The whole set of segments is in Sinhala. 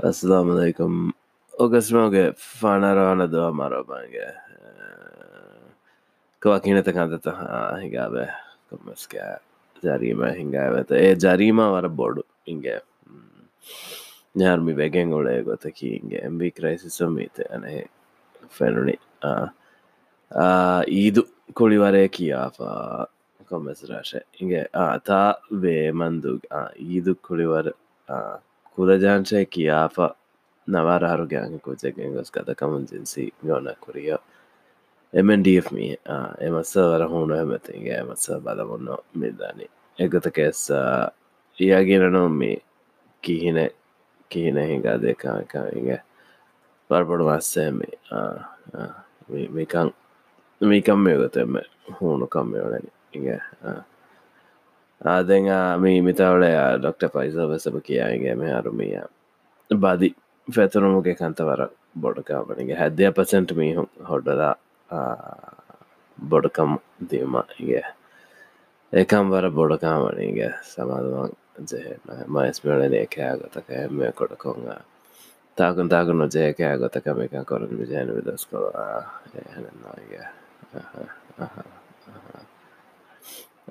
असलकम ඔගස්මෝ ෆනරානද මරබන්ග කවකිනත කන්තත හිගාබ කොමස්ක ජරීම හිංගාවත ඒ ජරීම වර බොඩු ඉංග ඥාර්මි බැගෙන් ගොලය ගොතකීන්ගේ එම්බි ක්‍රයිසිසමීත ඇනේ ෆැනුනි ඊදු කොළිවරය කියාපා කොමෙසරාශ ඉගේ ආතා වේමන්දුග ඊදු කොළිවර බුදුරජාන්ශය කියාපා නවාරහරු ගෑන් කුජගෙන් ගොස් කතකමුන් ජින්සි ගොන කුරිය එමන්ඩF එමස්සවර හුණු හැමතිගේ එමස්ස බලවන්න මිදානි එකත කෙස් ඒගෙනනම් මේ කිහින කියන හිඟා දෙකාකාග පර්පොඩ වස්සෑම මේකන් මේකම් මේගතම හුණු කම්මයෝලන ඉග ආදෙන් මේ මිතවලය ඩොක්ට පයිස වසප කියාගේ මෙ අරුමිය බදි ෆැතුරුමුගේ කන්තවර බොඩකාමනගේ හැදය පසෙන්ට මීහුම් හොඩලා බොඩකම් දීමගේ ඒකම් වර බොඩකාමනගේ සමාදවන් මයිස්මලනේ කෑගතක එම කොඩකොංග තාකුන් තාකුන් නොජයකෑගතක මේක කොරන් විජයන විදස් කො එහනන්නගේ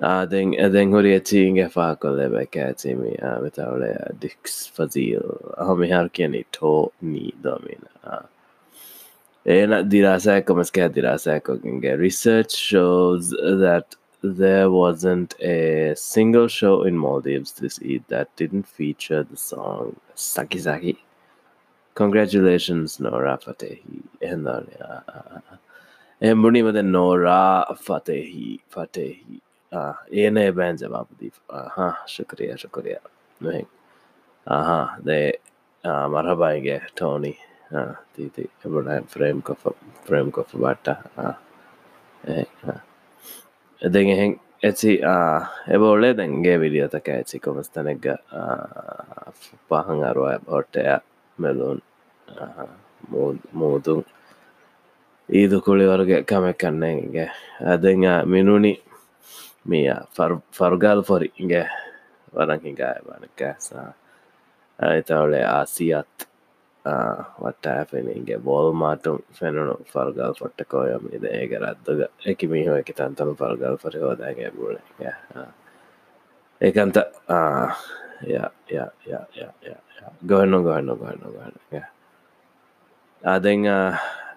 den, den går ég tíinge fákol lebe kátimi, amit ahol a dix fazil, ami harkéni tó ní domina. Én dirásák, amit kell dirásák, research shows that there wasn't a single show in Maldives this Eid that didn't feature the song Saki Saki. Congratulations, Nora Fatehi. And Nora Fatehi. Fatehi. Then, and Bunny with Nora Fatehi, Fatehi. ඒනේ බෑන් ජවාපදී ශුක්‍රිය ශුකරිය නොහෙක් ආහා දේ මරහබයිගේ ටෝනි තීති එබට ෆ්‍රේම් කො ෆ්‍රේම් කො බට්ට එදෙන් එහෙන් ඇචි එබ ඔලේ දැන්ගේ විඩියතක ඇචි කොමස්තනෙක්ග පහන් අරුව හොට්ටය මෙලුන් මූදුන් ඊදු කුളിවරගේ කමෙක්කන්නේගේ අදෙන් මිනුනි mia far fargal for inge waran hinga banaka sa itawle asiat වට්ට ඇපෙනගේ බෝල්මාටුම් ෆැනුණු ෆර්ගල් ොට්ටකෝයම ඉද ඒක රද්දුග එක මිහෝ එක තන්තම පල්ගල් පොර හෝදගේ බුල ඒකන්ත ගොහන්න ගොහන්න ගොහන්න ගන්න ආදෙන්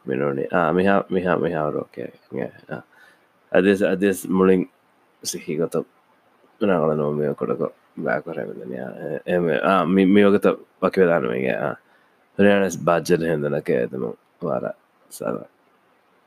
මිනුනි මිහා මිහා මිහාවරෝකය අදෙස් අදෙස් මුලින් සිහිගත නගල නෝමයකොටක බෑකොරැමදන එම මියෝගත පකිවෙලානුවගේ රනස් බාජ්ජල හෙදනක ඇතම වාර සවා